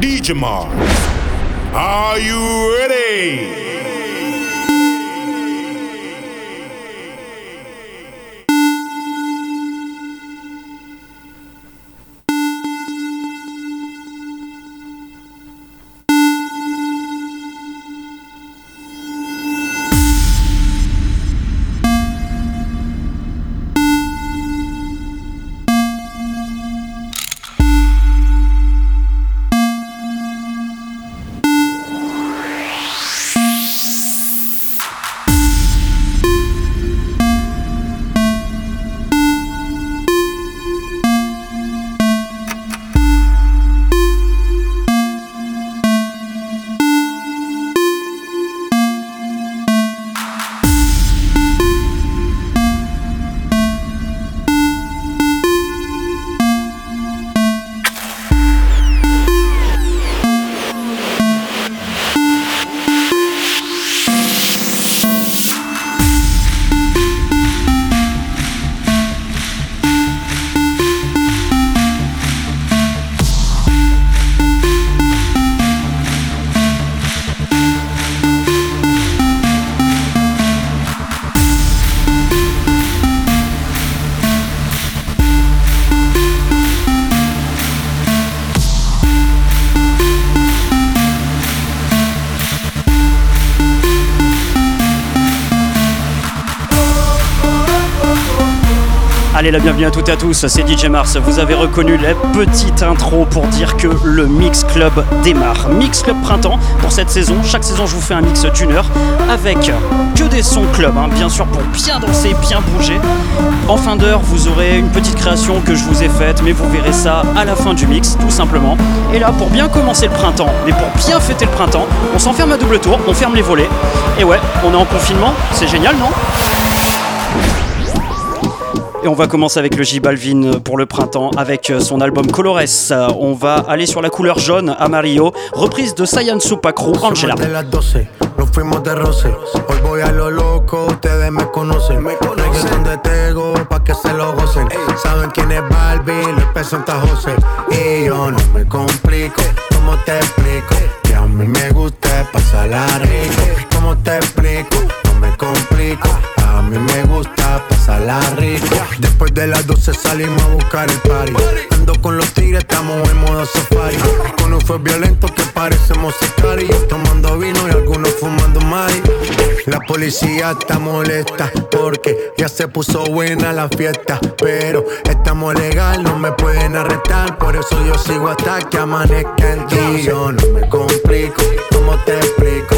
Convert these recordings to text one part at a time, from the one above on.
DJ. Are you ready? Allez, la bienvenue à toutes et à tous, c'est DJ Mars. Vous avez reconnu la petite intro pour dire que le Mix Club démarre. Mix Club Printemps pour cette saison. Chaque saison, je vous fais un mix d'une heure avec que des sons club, hein, bien sûr, pour bien danser, bien bouger. En fin d'heure, vous aurez une petite création que je vous ai faite, mais vous verrez ça à la fin du mix, tout simplement. Et là, pour bien commencer le printemps, mais pour bien fêter le printemps, on s'enferme à double tour, on ferme les volets. Et ouais, on est en confinement, c'est génial, non? Et on va commencer avec le J Balvin pour le printemps avec son album Colores. On va aller sur la couleur jaune, Amarillo, reprise de Sayan Supacru, Angela. Nos fuimos de roce, hoy voy a lo loco, ustedes me conocen. Reggaeton de Tego, pa' que se lo gocen. Saben quién es Barbie, Luis P. Santa José. Y yo no me complico, ¿cómo te explico? Que a mí me gusta pasarla rico. ¿Cómo te explico? Me complico. A mí me gusta pasarla rico. Después de las 12 salimos a buscar el party. Ando con los tigres, estamos en modo safari. Con un fue violento que parecemos sicarios. Tomando vino y algunos fumando mai. La policía está molesta porque ya se puso buena la fiesta. Pero estamos legal, no me pueden arrestar. Por eso yo sigo hasta que amanezca el día. Yo no me complico, ¿cómo te explico?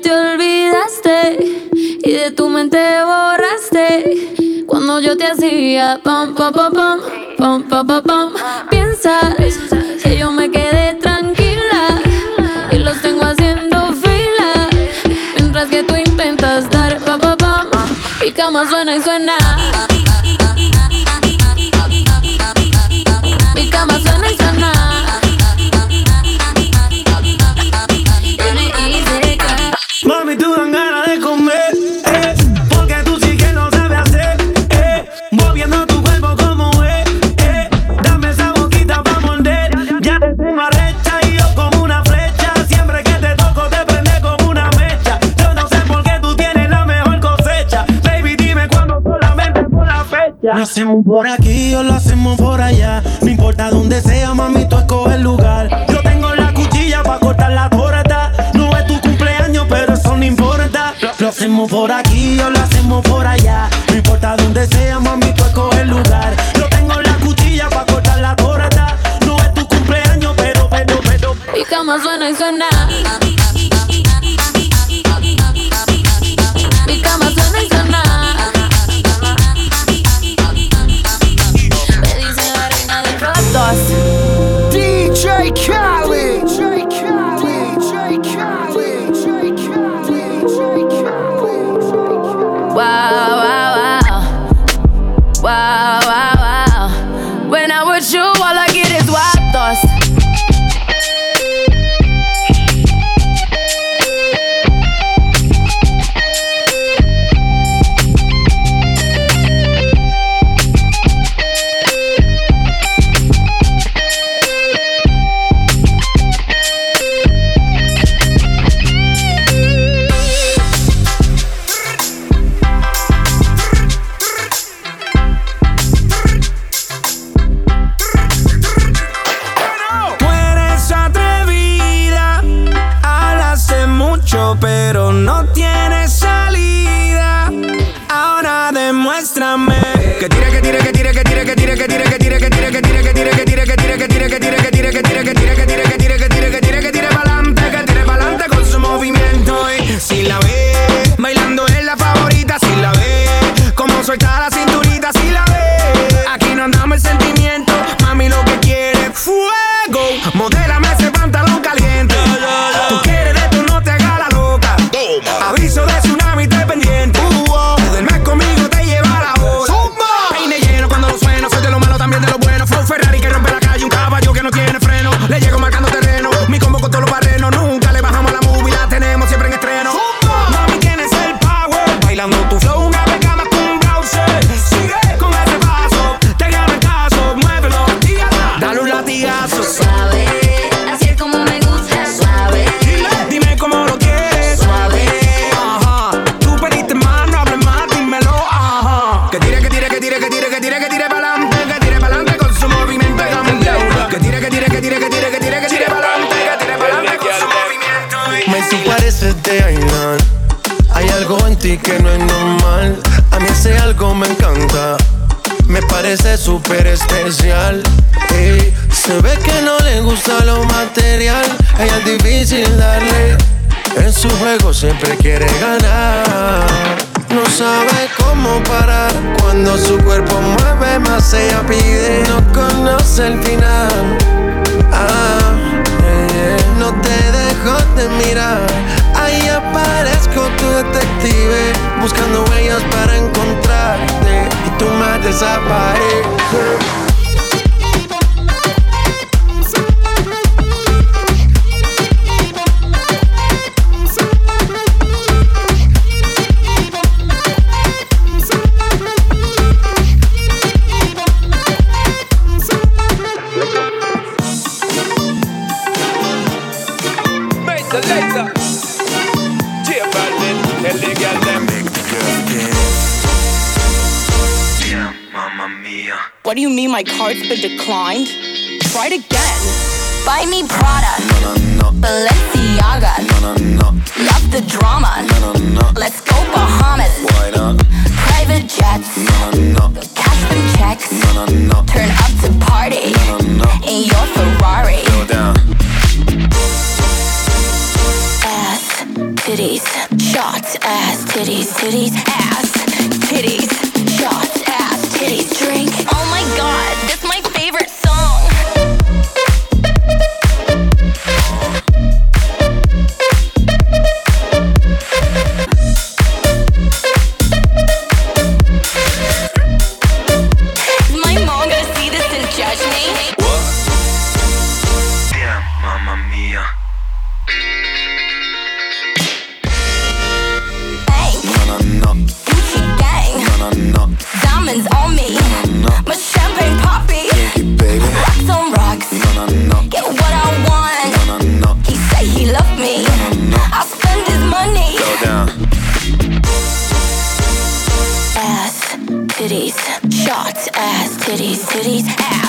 Te olvidaste y de tu mente borraste cuando yo te hacía pam pam pam pam pam pam pam pam. Piensas que yo me quedé tranquila y los tengo haciendo fila mientras que tú intentas dar pam pam pam. Mi cama suena y suena. Hacemos por aquí o lo hacemos por allá, no importa dónde sea, mami, tú escoge el lugar, yo tengo la cuchilla pa' cortar la torta, no es tu cumpleaños, pero eso no importa. Lo, hacemos por aquí o lo hacemos por allá. No importa dónde sea, mami, tú escoge el lugar. Yo tengo la cuchilla para cortar la torta. No es tu cumpleaños, pero, pero, pero. Mi cama suena y suena. parar. Cuando su cuerpo mueve más, ella pide. No conoce el final. Ah. Eh, eh, no te dejo de mirar. Ahí aparezco tu detective. Buscando huellas para encontrarte. Y tú más desapareces. my card's been declined. Try it again. Buy me Prada. No, no, no. Balenciaga. No, no, no. Love the drama. No, no, no. Let's go Bahamas. Why not? Private jets. No, no, no. Cash them checks. No, no, no. Turn up to party. No, no, no. In your Ferrari. Go down. Ass, titties, shots, ass, titties, titties, ass, titties, shots, ass, titties, drink. goodies out.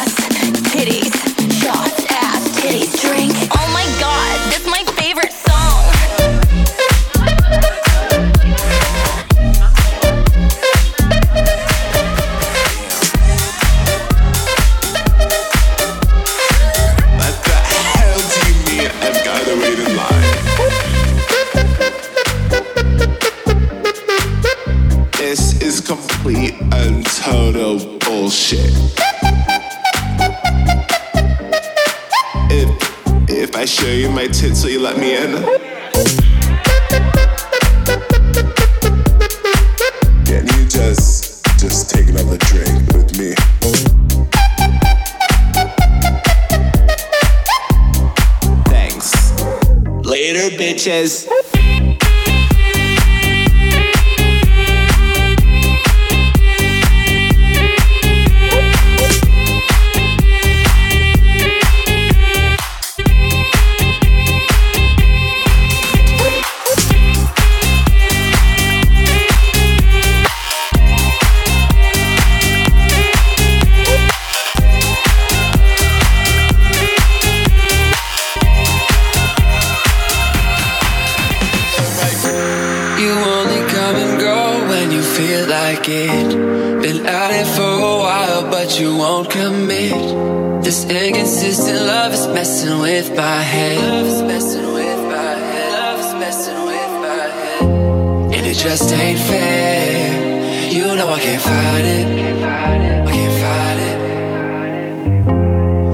just ain't fair. You know I can't fight it. I can't fight it.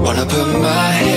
Wanna put my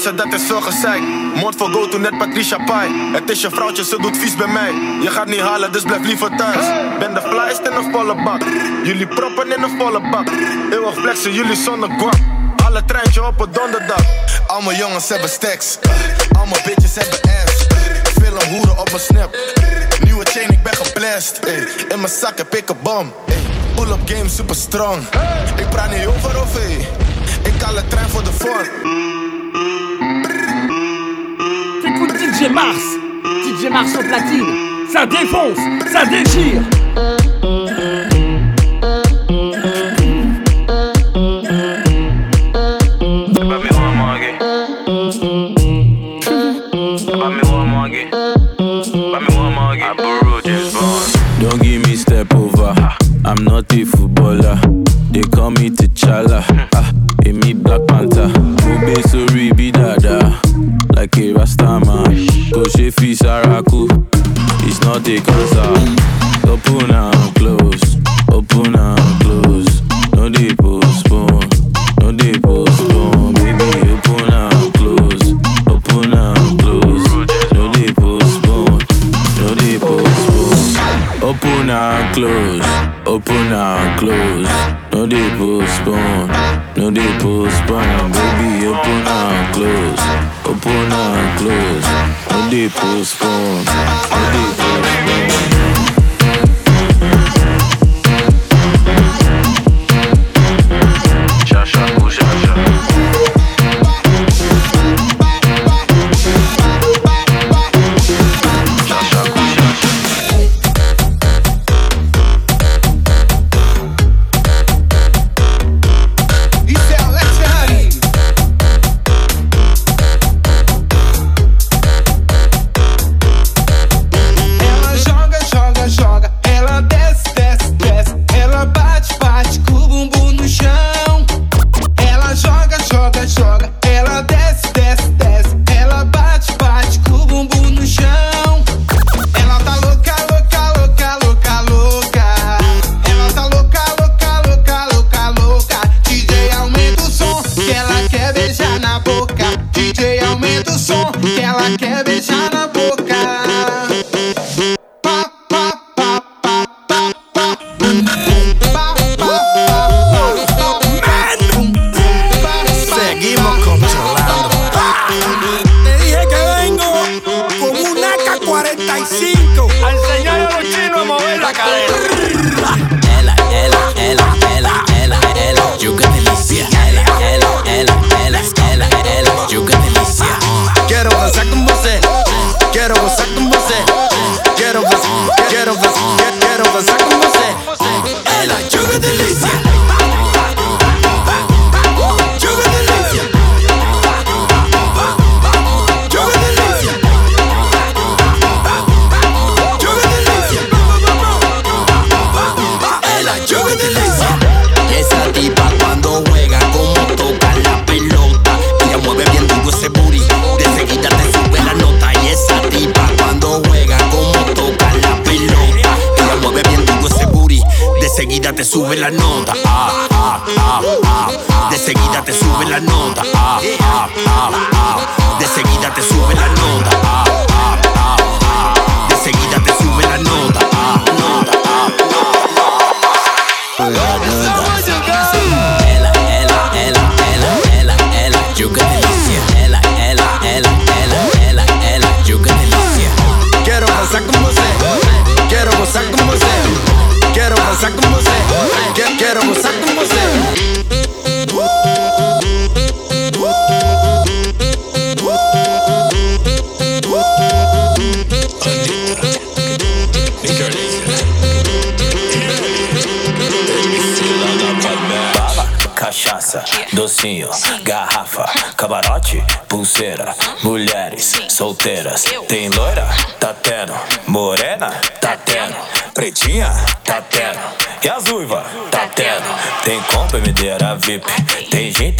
100 flessen, dat is veel gezeik. Moord voor go to net Patricia Pai. Het is je vrouwtje, ze doet vies bij mij. Je gaat niet halen, dus blijf liever thuis. Ben de flyest in een volle bak. Jullie proppen in een volle bak. Eeuwig flexen, jullie zonder guap. Alle treintje op een donderdag. Al jongens hebben stacks. Al mijn bitches hebben ass. Veel hoeren op mijn snap. Nieuwe chain, ik ben geblest. Ey. In mijn zak heb ik een bom. Ey. Pull up game super strong. Ik praat niet over of. Ik kan de trein voor de vorm. T'écoutes DJ Mars, DJ Mars au platine, ça défonce, ça déchire. Don't give me step over. I'm not a footballer. They call me T'Challa. Ah, me Black Panther. Obe sorry be dada. Like a Rasta man. Go fi Saraku. It's not a concert. Open and close. Open and close. No dey postpone. No dey postpone. Baby, open and close. Open and close. No dey postpone. No dey postpone. Open and close. Open and close. No dey postpone. No dey postpone. Baby, open and close. Open and close. No dey postpone. No dey postpone.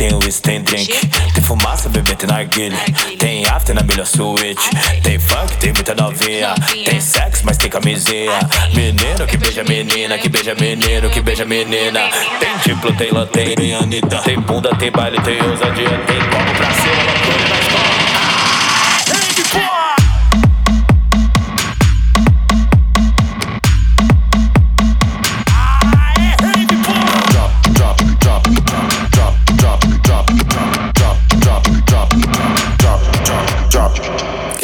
Tem whisky, tem drink. Tem fumaça, bebê, tem narguilha. Tem after na melhor suíte. Tem funk, tem muita novinha. Tem sexo mas tem camisinha. Menino que beija menina, que beija menino, que beija menina. Tem diplo, tem tem, tem Anitta. Tem bunda, tem baile, tem ousadia, tem como pra cima,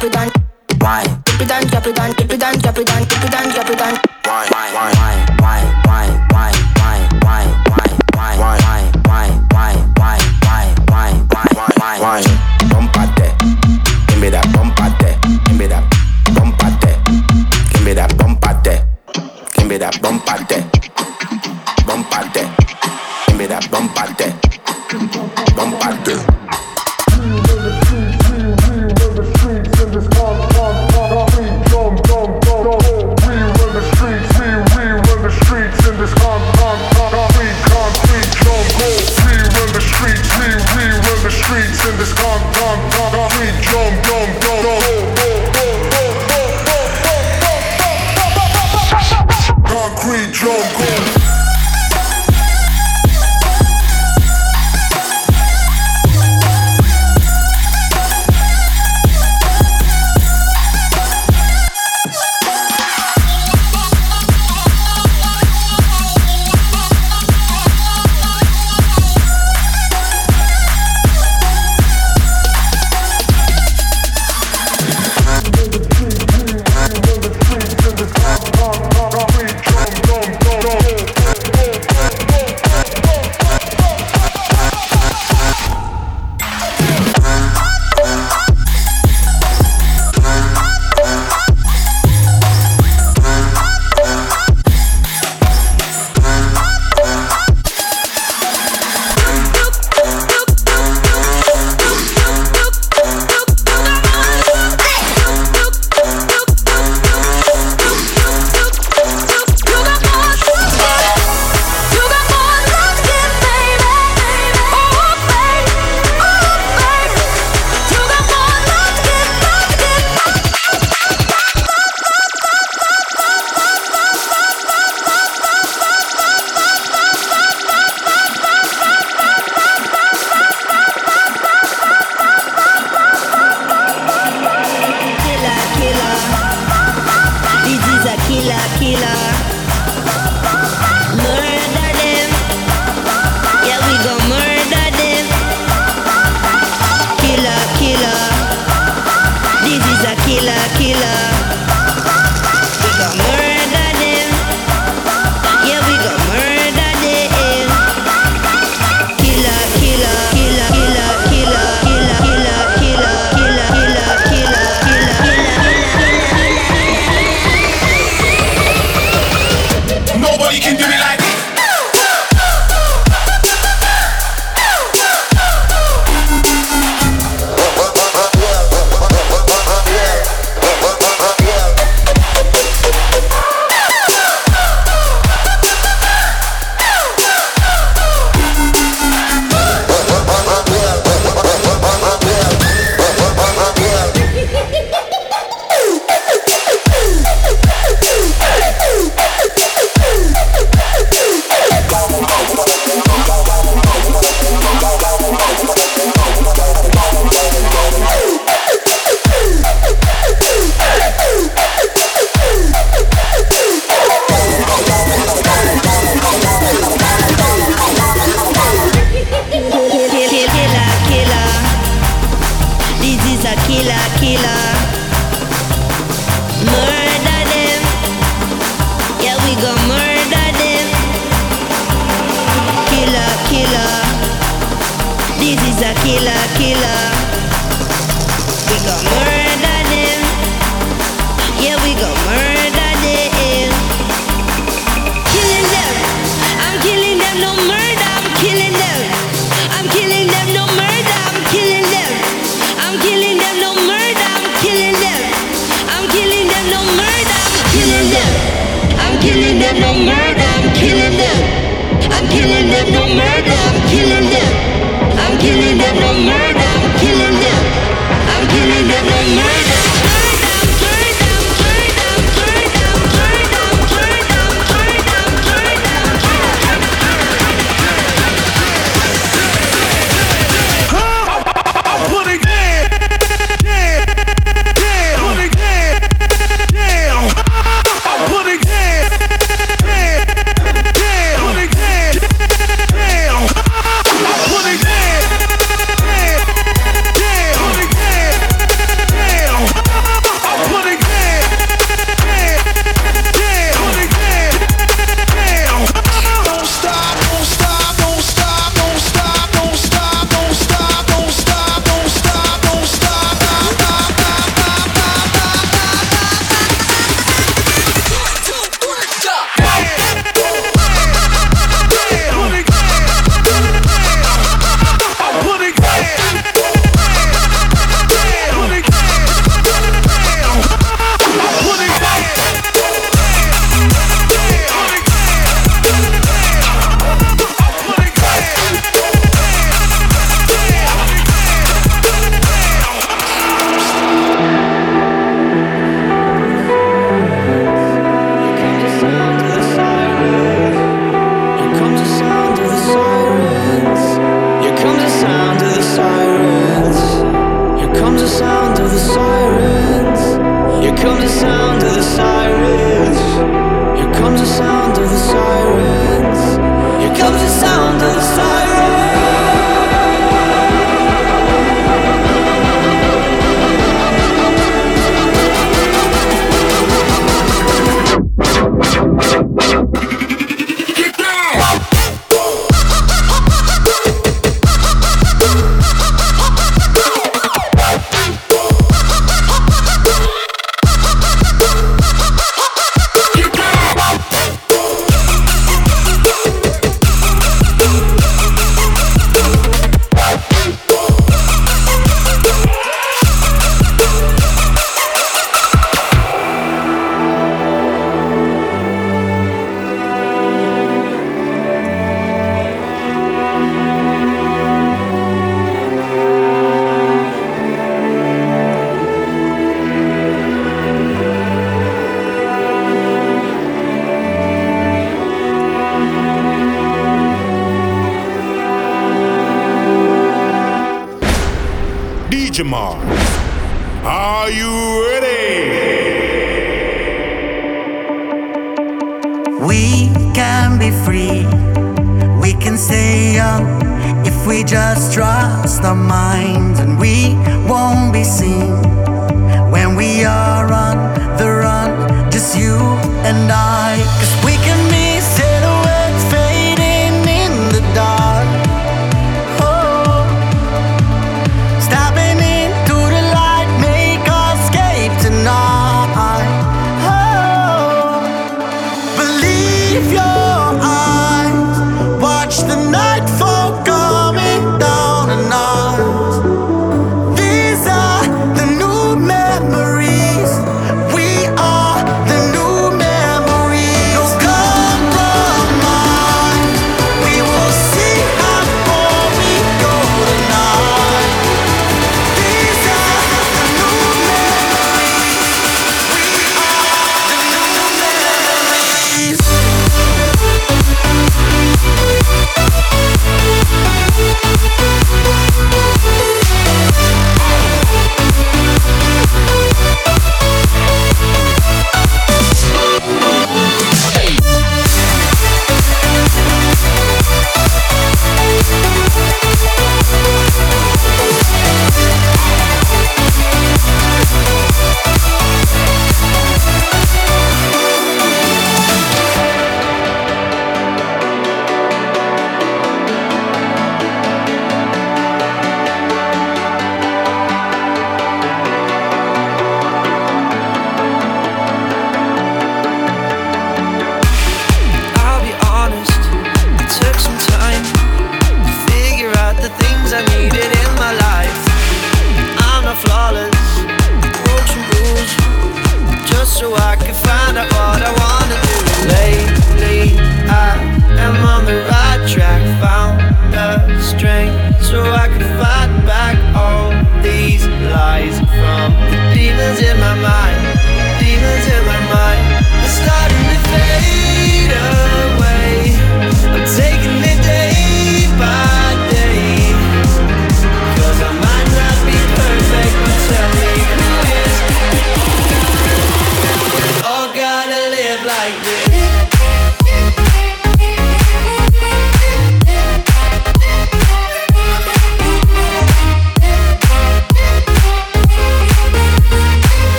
Drop it down. Why? Dip it down, drop it down, dip it down, drop it down, dip it down, drop it down.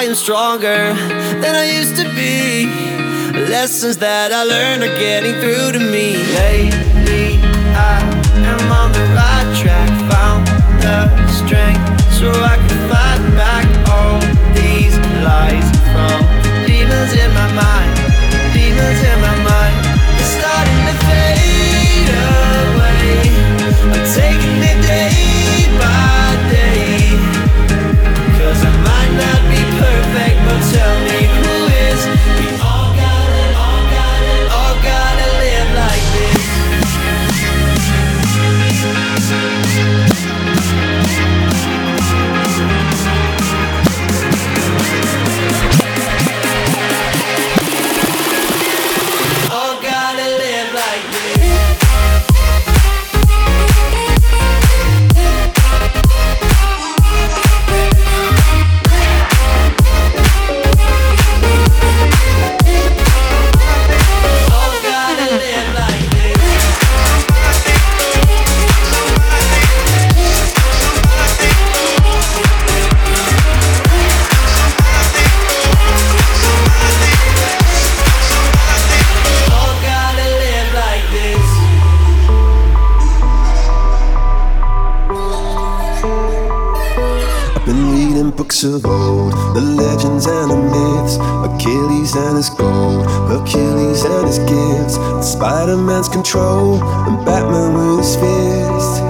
I am stronger than I used to be. Lessons that I learned are getting through to me. Lately, I am on the right track. Found the strength so I can fight back all these lies from demons in my mind. Demons in my mind. Books of old, the legends and the myths, Achilles and his gold, Achilles and his gifts, Spider Man's control, and Batman with his fist.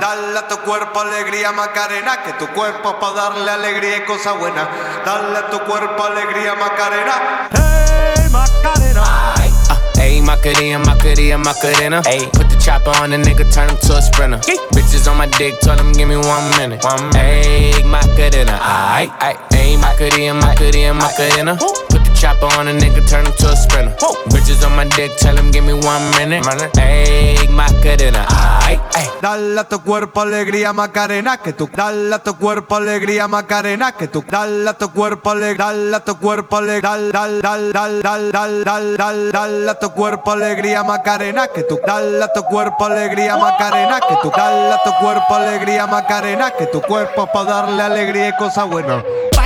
Dale a tu cuerpo alegría Macarena, que tu cuerpo es para darle alegría y cosa buena. Dale a tu cuerpo alegría Macarena. Hey Macarena. Ayy, Macarena, Macarena, Macarena. Ayy, put the chopper on the nigga, turn him to a sprinter. Bitches on my dick, tell him give me one minute. One Ayy, Macarena, aight, aight. Ayy, Macarena, Macarena, Macarena. Chopper on the nigga, turn him to a sprinter. Bitches on my dick, tell him give me one minute. Ayy, Macarena, aight, aight. Dale a tu cuerpo alegría Macarena, que tu dale a tu cuerpo alegría Macarena, que tu dale a tu cuerpo alegría, dale a tu cuerpo alegría, dale, dale, dale, dale, dale, dale, dale, dale a tu cuerpo alegría Macarena, que tu dale a tu cuerpo alegría Macarena, que tu dale a tu cuerpo alegría Macarena, que tu cuerpo para darle alegría y cosa buena.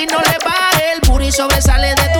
Anunnaki. No le baje, el booty sobresale de tu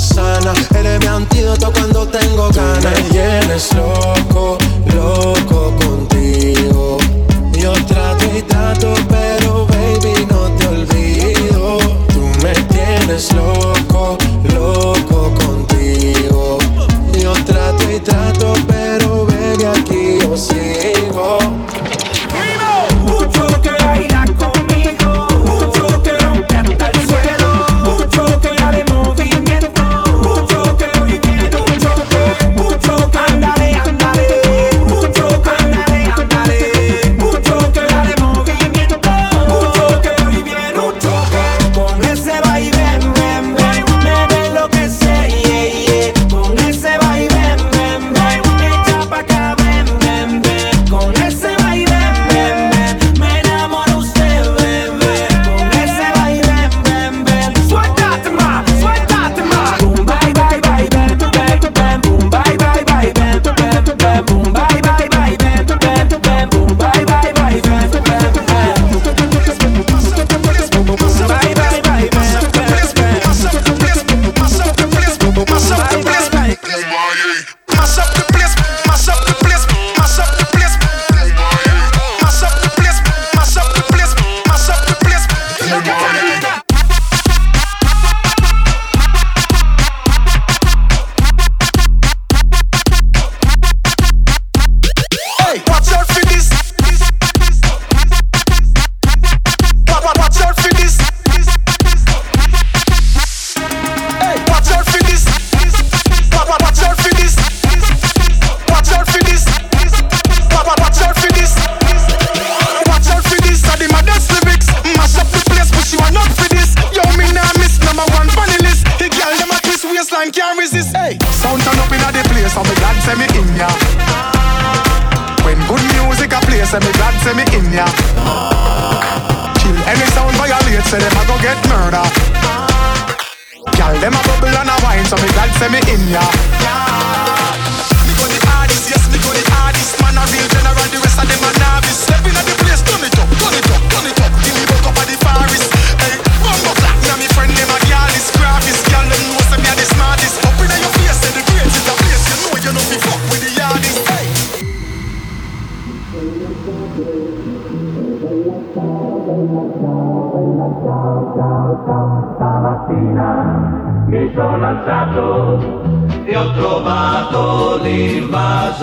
sana. Eres mi antídoto cuando tengo ganas. Tú me tienes loco, loco contigo. Yo trato y trato, pero baby, no te olvido. Tú me tienes loco, loco contigo. Yo trato y trato, pero baby, aquí yo sigo. Mucho que baila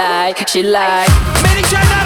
like, she like.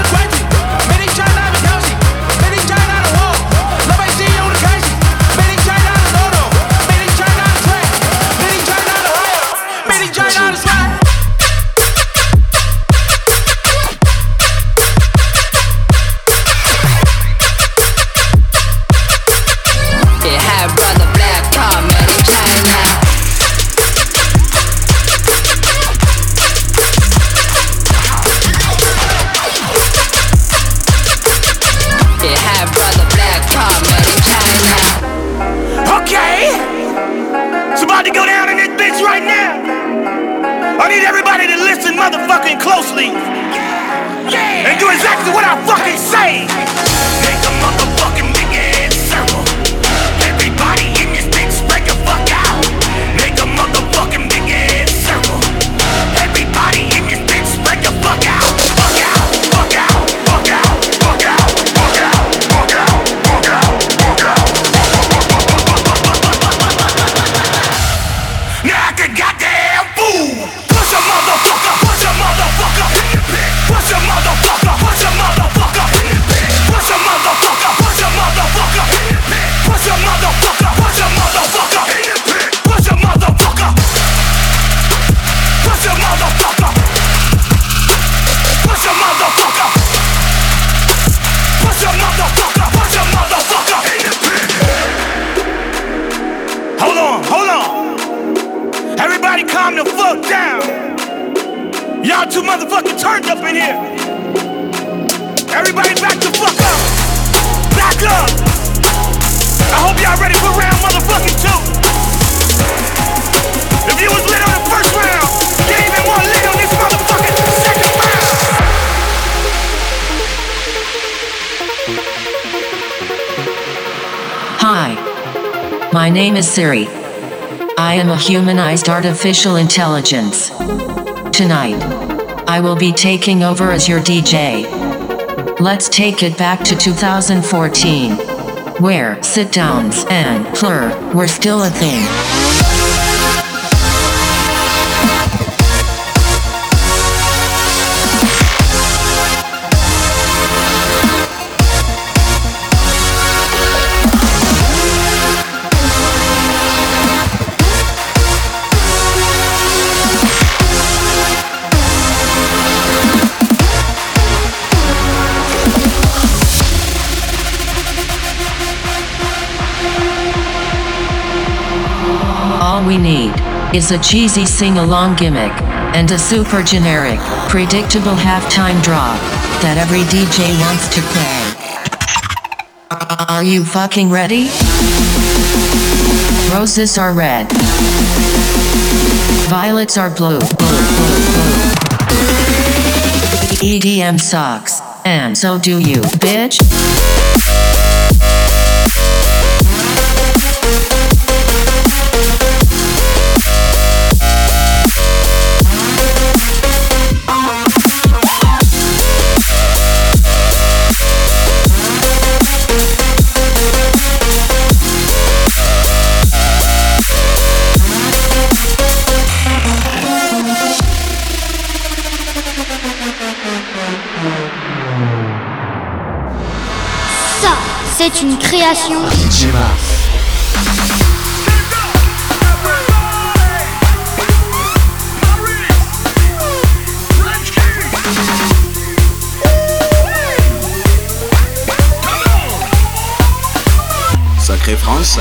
My name is Siri. I am a humanized artificial intelligence. Tonight, I will be taking over as your DJ. Let's take it back to 2014, where sit downs and plur were still a thing. We need is a cheesy sing along gimmick and a super generic, predictable halftime drop that every DJ wants to play. Are you fucking ready? Roses are red. Violets are blue. Blue, blue, blue. EDM sucks. And so do you, bitch. C'est une création. DJ. Sacré français.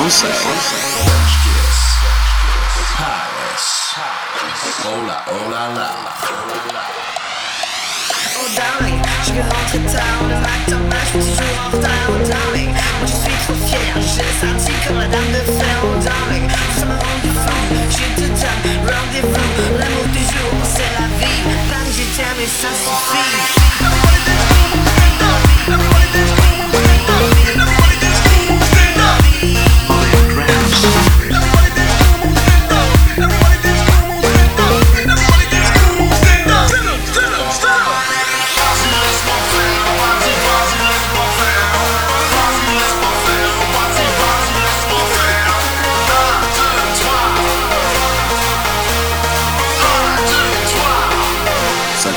Français. Hola, hola, la. Oh darling, je vais rentrer tard, le matin je suis toujours en retard, oh darling. Moi je suis trop fier, je laisse partir comme la dame de fer, oh darling. Ça me rend fou, je te donne rendez-vous. L'amour du jour, c'est la vie. Paris, je t'aime et ça suffit.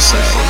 say.